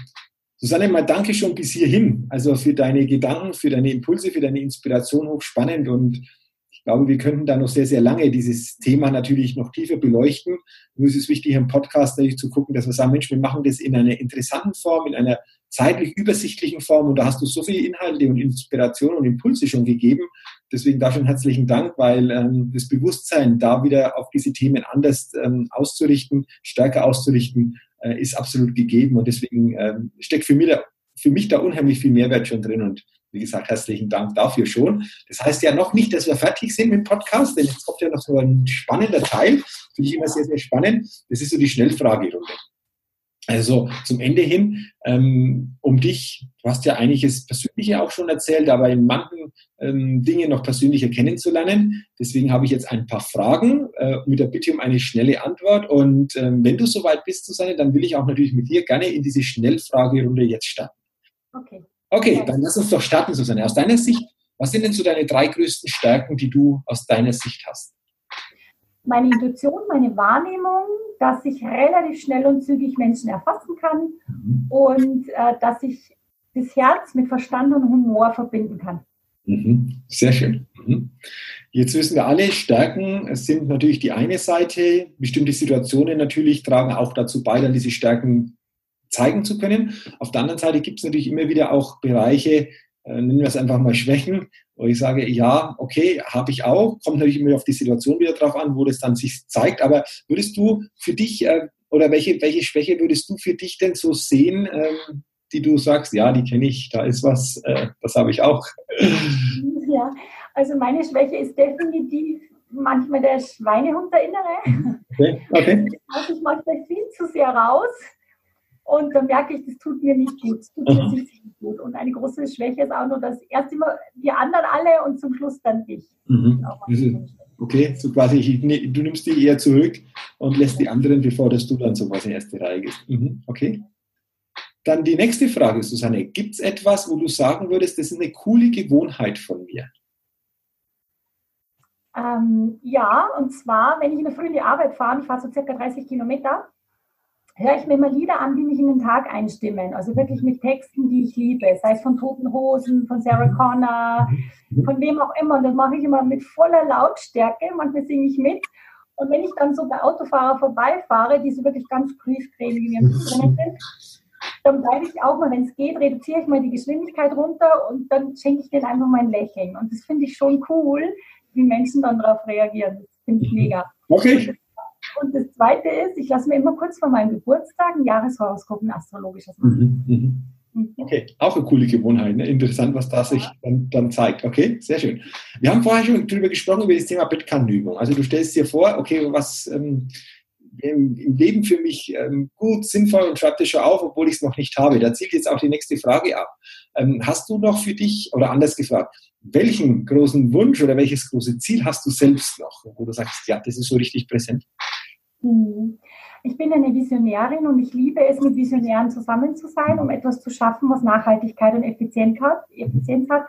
Susanne, mal danke schon bis hierhin. Also für deine Gedanken, für deine Impulse, für deine Inspiration hochspannend und ich glaube, wir könnten da noch sehr, sehr lange dieses Thema natürlich noch tiefer beleuchten. Nur ist es wichtig, im Podcast natürlich zu gucken, dass wir sagen, Mensch, wir machen das in einer interessanten Form, in einer zeitlich übersichtlichen Form und da hast du so viele Inhalte und Inspiration und Impulse schon gegeben. Deswegen da schon herzlichen Dank, weil ähm, das Bewusstsein, da wieder auf diese Themen anders ähm, auszurichten, stärker auszurichten, äh, ist absolut gegeben und deswegen ähm, steckt für mich, da, für mich da unheimlich viel Mehrwert schon drin und wie gesagt, herzlichen Dank dafür schon. Das heißt ja noch nicht, dass wir fertig sind mit dem Podcast, denn jetzt kommt ja noch so ein spannender Teil, finde ich immer sehr, sehr spannend. Das ist so die Schnellfragerunde. Also zum Ende hin, ähm, um dich, du hast ja einiges Persönliche auch schon erzählt, aber in manchen ähm, Dingen noch persönlicher kennenzulernen. Deswegen habe ich jetzt ein paar Fragen äh, mit der Bitte um eine schnelle Antwort. Und ähm, wenn du soweit bist, Susanne, dann will ich auch natürlich mit dir gerne in diese Schnellfragerunde jetzt starten. Okay. Okay, dann lass uns doch starten, Susanne. Aus deiner Sicht, was sind denn so deine drei größten Stärken, die du aus deiner Sicht hast? Meine Intuition, meine Wahrnehmung, dass ich relativ schnell und zügig Menschen erfassen kann mhm. und äh, dass ich das Herz mit Verstand und Humor verbinden kann. Mhm. Sehr schön. Mhm. Jetzt wissen wir alle, Stärken sind natürlich die eine Seite. Bestimmte Situationen natürlich tragen auch dazu bei, dann diese Stärken zeigen zu können. Auf der anderen Seite gibt es natürlich immer wieder auch Bereiche, nennen wir es einfach mal Schwächen, wo ich sage, ja, okay, habe ich auch, kommt natürlich immer auf die Situation wieder drauf an, wo das dann sich zeigt. Aber würdest du für dich äh, oder welche, welche Schwäche würdest du für dich denn so sehen, ähm, die du sagst, ja, die kenne ich, da ist was, äh, das habe ich auch. Ja, also meine Schwäche ist definitiv manchmal der Schweinehund der Innere. Okay, okay. Also ich mache vielleicht viel zu sehr raus und dann merke ich, das tut mir nicht gut. Das tut mir mhm. nicht gut. Und eine große Schwäche ist auch nur, dass erst immer die anderen alle und zum Schluss dann ich. Mhm. Okay, so quasi, du nimmst die eher zurück und lässt die anderen, bevor dass du dann so was in erste Reihe gehst. Mhm. Okay. Dann die nächste Frage, Susanne. Gibt es etwas, wo du sagen würdest, das ist eine coole Gewohnheit von mir? Ähm, ja, und zwar, wenn ich in der Früh in die Arbeit fahre, ich fahre so circa 30 Kilometer, höre ich mir immer Lieder an, die mich in den Tag einstimmen. Also wirklich mit Texten, die ich liebe. Sei es von Toten Hosen, von Sarah Connor, von wem auch immer. Und das mache ich immer mit voller Lautstärke. Manchmal singe ich mit. Und wenn ich dann so bei Autofahrer vorbeifahre, die so wirklich ganz griesgrämig in ihrem sind, dann bleibe ich auch mal, wenn es geht, reduziere ich mal die Geschwindigkeit runter und dann schenke ich denen einfach mein Lächeln. Und das finde ich schon cool, wie Menschen dann darauf reagieren. Das finde ich mega. Okay. Und das Zweite ist, ich lasse mir immer kurz vor meinem Geburtstag ein Jahreshoroskop, ein astrologisches machen. Mhm, mhm. Mhm. Okay, auch eine coole Gewohnheit. Ne? Interessant, was da sich dann, dann, zeigt. Okay, sehr schön. Wir haben vorher schon darüber gesprochen, über das Thema Bettkannenübung. Also du stellst dir vor, okay, was ähm, im, im, Leben für mich ähm, gut, sinnvoll und schreib das schon auf, obwohl ich es noch nicht habe. Da zielt jetzt auch die nächste Frage ab. Ähm, hast du noch für dich, oder anders gefragt, welchen großen Wunsch oder welches große Ziel hast du selbst noch, wo du sagst, ja, das ist so richtig präsent? Hm. Ich bin eine Visionärin und ich liebe es, mit Visionären zusammen zu sein, um etwas zu schaffen, was Nachhaltigkeit und Effizienz hat.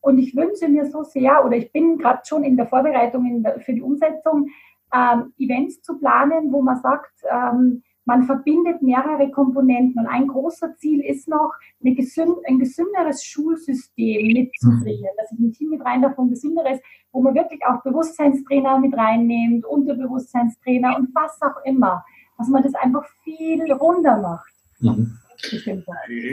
Und ich wünsche mir so sehr, oder ich bin gerade schon in der Vorbereitung für die Umsetzung, ähm, Events zu planen, wo man sagt, ähm, man verbindet mehrere Komponenten und ein großer Ziel ist noch, gesünd, ein gesünderes Schulsystem mitzubringen, dass ich ein Team mit rein davon gesünderes, wo man wirklich auch Bewusstseinstrainer mit reinnimmt, Unterbewusstseinstrainer und was auch immer, dass man das einfach viel runder macht. Mhm.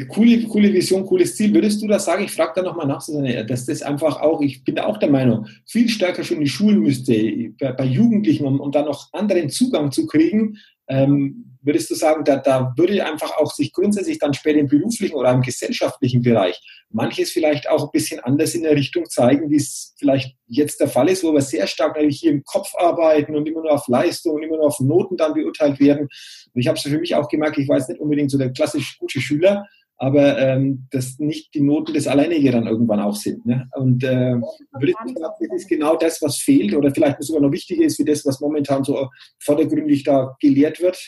Coole, coole Vision, cooles Ziel. Würdest du das sagen? Ich frage da nochmal nach, dass das einfach auch, ich bin auch der Meinung, viel stärker schon in die Schulen müsste, bei, bei Jugendlichen, um, um da noch anderen Zugang zu kriegen, ähm, würdest du sagen, da, da würde einfach auch sich grundsätzlich dann später im beruflichen oder im gesellschaftlichen Bereich manches vielleicht auch ein bisschen anders in der Richtung zeigen, wie es vielleicht jetzt der Fall ist, wo wir sehr stark eigentlich hier im Kopf arbeiten und immer nur auf Leistung und immer nur auf Noten dann beurteilt werden. Und ich habe es für mich auch gemerkt, ich war jetzt nicht unbedingt so der klassisch gute Schüler, aber ähm, dass nicht die Noten das Alleinige dann irgendwann auch sind. Ne? Und äh, würde ich sagen, das ist genau das, was fehlt oder vielleicht sogar noch wichtiger ist, wie das, was momentan so vordergründig da gelehrt wird?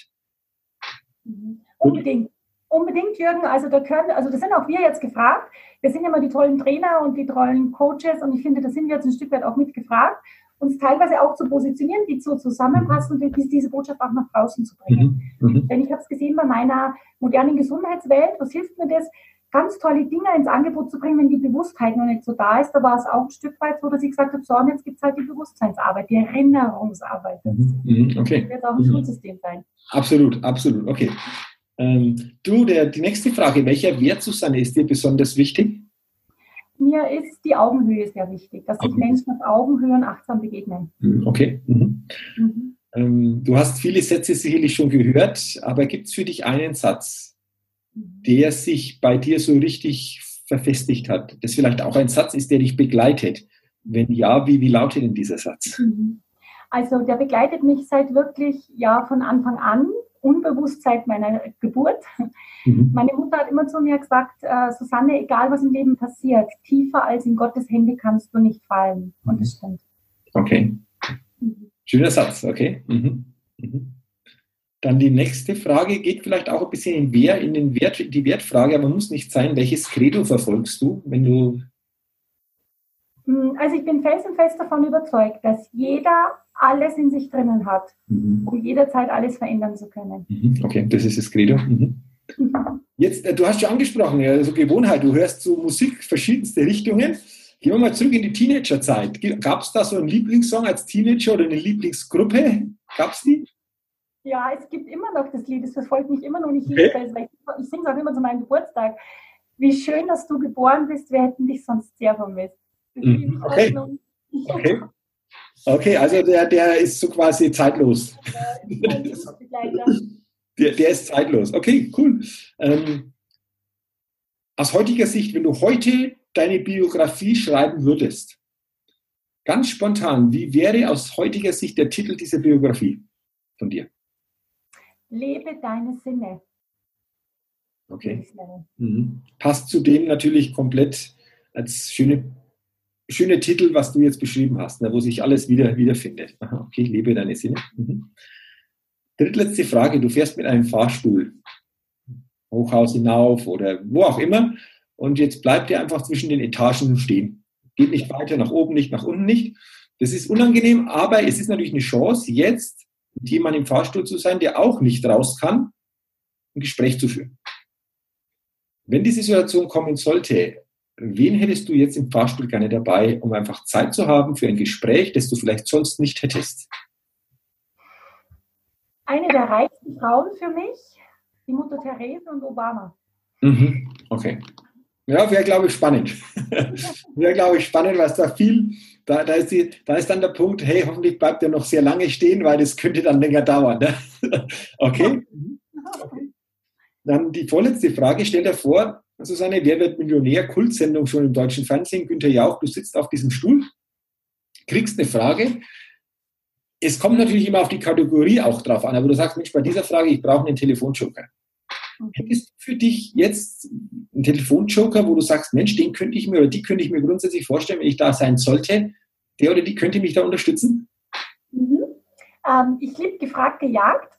Mhm. Unbedingt. Unbedingt, Jürgen. Also da können, also das sind auch wir jetzt gefragt. Wir sind immer die tollen Trainer und die tollen Coaches und ich finde, da sind wir jetzt ein Stück weit auch mitgefragt uns teilweise auch zu positionieren, die so zusammenpassen und diese Botschaft auch nach draußen zu bringen. Mhm. Mhm. Denn ich habe es gesehen bei meiner modernen Gesundheitswelt, was hilft mir das, ganz tolle Dinge ins Angebot zu bringen, wenn die Bewusstheit noch nicht so da ist. Da war es auch ein Stück weit so, dass ich gesagt habe, so, und jetzt gibt es halt die Bewusstseinsarbeit, die Erinnerungsarbeit. Mhm. mhm. Okay. Das wird auch ein mhm. Schulsystem sein. Absolut, absolut. Okay. Ähm, du, der, die nächste Frage, welcher Wert, Susanne, ist dir besonders wichtig? Mir ist die Augenhöhe sehr wichtig, dass sich okay. Menschen auf Augenhöhe und achtsam begegnen. Mhm, okay. Mhm. Mhm. Ähm, du hast viele Sätze sicherlich schon gehört, aber gibt es für dich einen Satz, mhm. der sich bei dir so richtig verfestigt hat? Das vielleicht auch ein Satz ist, der dich begleitet. Wenn ja, wie, wie lautet denn dieser Satz? Mhm. Also der begleitet mich seit wirklich ja von Anfang an unbewusst seit meiner Geburt. Mhm. Meine Mutter hat immer zu mir gesagt, äh, Susanne, egal was im Leben passiert, tiefer als in Gottes Hände kannst du nicht fallen. Und das stimmt. Okay. Mhm. Schöner Satz, okay. Mhm. Mhm. Dann die nächste Frage geht vielleicht auch ein bisschen in, Wer, in den Wert, die Wertfrage, aber muss nicht sein, welches Credo verfolgst du, wenn du hm, also ich bin felsenfest davon überzeugt, dass jeder alles in sich drinnen hat, mhm. um jederzeit alles verändern zu können. Mhm. Okay, das ist das Credo. Mhm. Jetzt, äh, du hast schon angesprochen, also Gewohnheit, du hörst so Musik, verschiedenste Richtungen. Gehen wir mal zurück in die Teenagerzeit. Gab es da so einen Lieblingssong als Teenager oder eine Lieblingsgruppe? Gab es die? Ja, es gibt immer noch das Lied, das verfolgt mich immer noch nicht. Okay. Ich, ich singe es auch immer zu meinem Geburtstag. Wie schön, dass du geboren bist, wir hätten dich sonst sehr vermisst. Mhm. Okay. okay. Okay, also der, der ist so quasi zeitlos. der, der ist zeitlos. Okay, cool. Ähm, aus heutiger Sicht, wenn du heute deine Biografie schreiben würdest, ganz spontan, wie wäre aus heutiger Sicht der Titel dieser Biografie von dir? Lebe deine Sinne. Okay. Mhm. Passt zudem natürlich komplett als schöne schöne Titel, was du jetzt beschrieben hast, ne, wo sich alles wieder wiederfindet. Aha, okay, lebe deine Sinne. Mhm. Drittletzte Frage, du fährst mit einem Fahrstuhl Hochhaus hinauf oder wo auch immer und jetzt bleibt er einfach zwischen den Etagen stehen. Geht nicht weiter nach oben, nicht nach unten, nicht. Das ist unangenehm, aber es ist natürlich eine Chance, jetzt mit jemandem im Fahrstuhl zu sein, der auch nicht raus kann, ein Gespräch zu führen. Wenn die Situation kommen sollte, wen hättest du jetzt im Fahrstuhl gerne dabei, um einfach Zeit zu haben für ein Gespräch, das du vielleicht sonst nicht hättest? Eine der reichsten Frauen für mich, die Mutter Therese und Obama. Mhm. Okay. Ja, wäre, glaube ich, spannend. wäre, glaube ich, spannend, weil es da viel, da, da, ist die, da ist dann der Punkt, hey, hoffentlich bleibt er noch sehr lange stehen, weil das könnte dann länger dauern. Ne? okay. okay. Dann die vorletzte Frage, stell dir vor, Susanne, Wer wird Millionär? Kultsendung schon im deutschen Fernsehen. Günther Jauch, du sitzt auf diesem Stuhl, kriegst eine Frage. Es kommt natürlich immer auf die Kategorie auch drauf an, aber du sagst, Mensch, bei dieser Frage, ich brauche einen Telefonjoker. Hättest du für dich jetzt einen Telefonjoker, wo du sagst, Mensch, den könnte ich mir oder die könnte ich mir grundsätzlich vorstellen, wenn ich da sein sollte, der oder die könnte mich da unterstützen? Mhm. Ähm, ich liebe gefragt, gejagt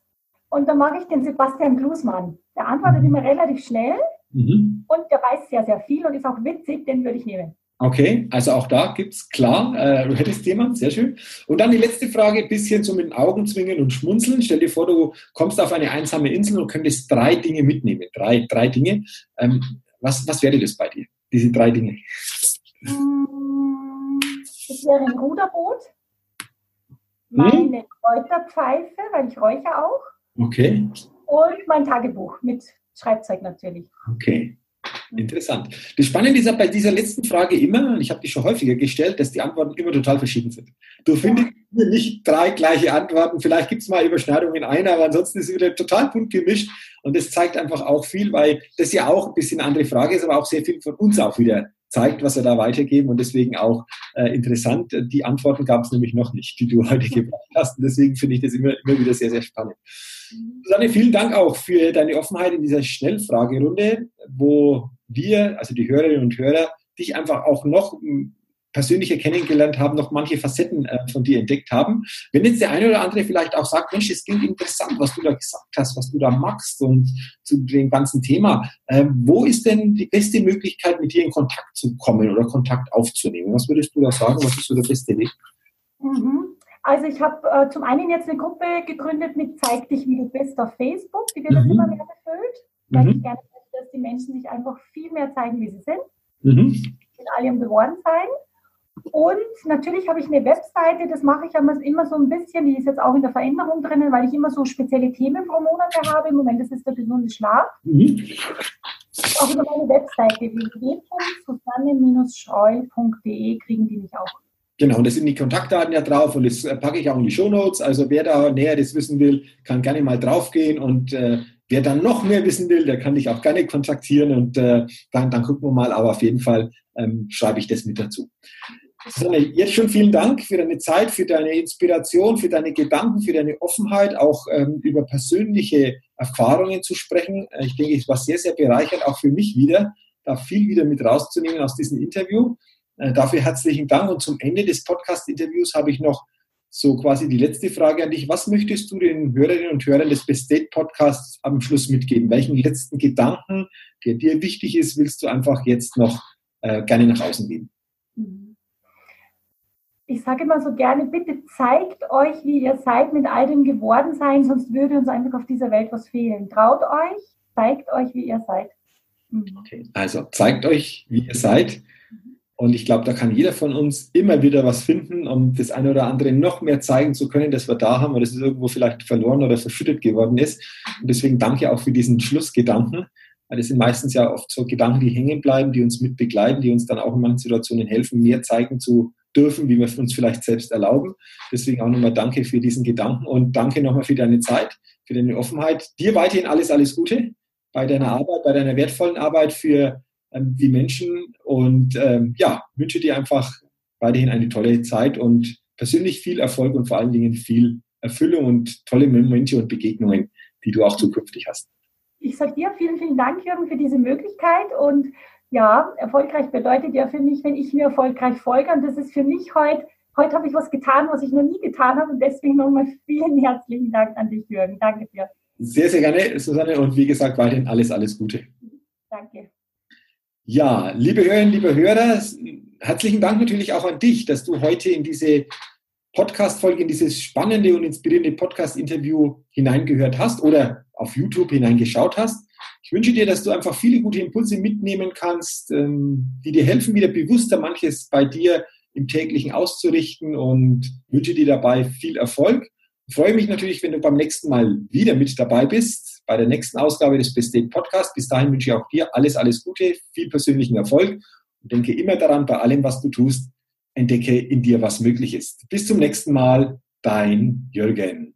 und dann mache ich den Sebastian Glusmann. Der antwortet immer relativ schnell Mhm. Und der weiß sehr, sehr viel und ist auch witzig, den würde ich nehmen. Okay, also auch da gibt es klar, äh, hättest jemand, sehr schön. Und dann die letzte Frage, ein bisschen so mit den Augen zwingen und schmunzeln. Stell dir vor, du kommst auf eine einsame Insel und könntest drei Dinge mitnehmen. Drei, drei Dinge. Ähm, was, was wäre das bei dir, diese drei Dinge? Mm, das wäre ein Ruderboot, meine hm? Kräuterpfeife, weil ich räuche auch. Okay. Und mein Tagebuch mit Schreibzeug natürlich. Okay. Interessant. Das Spannende ist bei dieser letzten Frage immer, und ich habe die schon häufiger gestellt, dass die Antworten immer total verschieden sind. Du findest ja. nicht drei gleiche Antworten, vielleicht gibt es mal Überschneidungen in einer, aber ansonsten ist es wieder total bunt gemischt und das zeigt einfach auch viel, weil das ja auch ein bisschen eine andere Frage ist, aber auch sehr viel von uns auch wieder zeigt, was wir da weitergeben und deswegen auch äh, interessant. Die Antworten gab es nämlich noch nicht, die du heute gebracht hast. Und deswegen finde ich das immer, immer wieder sehr, sehr spannend. Susanne, vielen Dank auch für deine Offenheit in dieser Schnellfragerunde, wo wir, also die Hörerinnen und Hörer, dich einfach auch noch persönlicher kennengelernt haben, noch manche Facetten äh, von dir entdeckt haben. Wenn jetzt der eine oder andere vielleicht auch sagt, Mensch, es klingt interessant, was du da gesagt hast, was du da machst und zu dem ganzen Thema, äh, wo ist denn die beste Möglichkeit, mit dir in Kontakt zu kommen oder Kontakt aufzunehmen? Was würdest du da sagen? Was ist so der beste Weg? Mhm. Also ich habe äh, zum einen jetzt eine Gruppe gegründet mit Zeig dich, wie du bist auf Facebook. Die wird mhm. jetzt immer mehr befüllt, weil mhm. ich gerne möchte, dass die Menschen sich einfach viel mehr zeigen, wie sie sind. Mhm. In all ihrem Gewordensein. Und natürlich habe ich eine Webseite, das mache ich immer so ein bisschen, die ist jetzt auch in der Veränderung drinnen, weil ich immer so spezielle Themen pro Monat habe. Im Moment ist es der gesunde Schlaf. Mhm. Auch über meine Webseite www.susanne-schreul.de kriegen die mich auch. Genau, und da sind die Kontaktdaten ja drauf und das packe ich auch in die Shownotes. Also wer da Näheres wissen will, kann gerne mal draufgehen und äh, wer dann noch mehr wissen will, der kann dich auch gerne kontaktieren und äh, dann, dann gucken wir mal, aber auf jeden Fall ähm, schreibe ich das mit dazu. Susanne, jetzt schon vielen Dank für deine Zeit, für deine Inspiration, für deine Gedanken, für deine Offenheit, auch ähm, über persönliche Erfahrungen zu sprechen. Äh, ich denke, es war sehr, sehr bereichernd, auch für mich wieder, da viel wieder mit rauszunehmen aus diesem Interview. Äh, dafür herzlichen Dank. Und zum Ende des Podcast-Interviews habe ich noch so quasi die letzte Frage an dich. Was möchtest du den Hörerinnen und Hörern des Best Date Podcasts am Schluss mitgeben? Welchen letzten Gedanken, der dir wichtig ist, willst du einfach jetzt noch äh, gerne nach außen geben? Ich sage immer so gerne, bitte zeigt euch, wie ihr seid mit all dem Gewordensein, sonst würde uns einfach auf dieser Welt was fehlen. Traut euch, zeigt euch, wie ihr seid. Mhm. Okay, also zeigt euch, wie ihr seid. Und ich glaube, da kann jeder von uns immer wieder was finden, um das eine oder andere noch mehr zeigen zu können, dass wir da haben, weil das ist irgendwo vielleicht verloren oder verschüttet geworden ist. Und deswegen danke auch für diesen Schlussgedanken, weil das sind meistens ja oft so Gedanken, die hängen bleiben, die uns mit begleiten, die uns dann auch in manchen Situationen helfen, mehr zeigen zu dürfen, wie wir uns vielleicht selbst erlauben. Deswegen auch nochmal danke für diesen Gedanken und danke nochmal für deine Zeit, für deine Offenheit. Dir weiterhin alles, alles Gute bei deiner Arbeit, bei deiner wertvollen Arbeit für ähm, die Menschen und ähm, ja, wünsche dir einfach weiterhin eine tolle Zeit und persönlich viel Erfolg und vor allen Dingen viel Erfüllung und tolle Momente und Begegnungen, die du auch zukünftig hast. Ich sage dir vielen, vielen Dank, Jürgen, für diese Möglichkeit und ja, erfolgreich bedeutet ja für mich, wenn ich mir erfolgreich folge. Und das ist für mich heute, heute habe ich was getan, was ich noch nie getan habe. Und deswegen nochmal vielen herzlichen Dank an dich, Jürgen. Danke dir. Sehr, sehr gerne, Susanne. Und wie gesagt, weiterhin alles, alles Gute. Danke. Ja, liebe Hörerinnen, liebe Hörer, herzlichen Dank natürlich auch an dich, dass du heute in diese Podcast-Folge, in dieses spannende und inspirierende Podcast-Interview hineingehört hast oder auf YouTube hineingeschaut hast. Ich wünsche dir, dass du einfach viele gute Impulse mitnehmen kannst, ähm, die dir helfen, wieder bewusster manches bei dir im täglichen auszurichten und wünsche dir dabei viel Erfolg. Ich freue mich natürlich, wenn du beim nächsten Mal wieder mit dabei bist, bei der nächsten Ausgabe des Best Date Podcast. Bis dahin wünsche ich auch dir alles, alles Gute, viel persönlichen Erfolg und denke immer daran, bei allem, was du tust, entdecke in dir, was möglich ist. Bis zum nächsten Mal, dein Jürgen.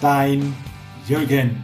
Dein Jürgen.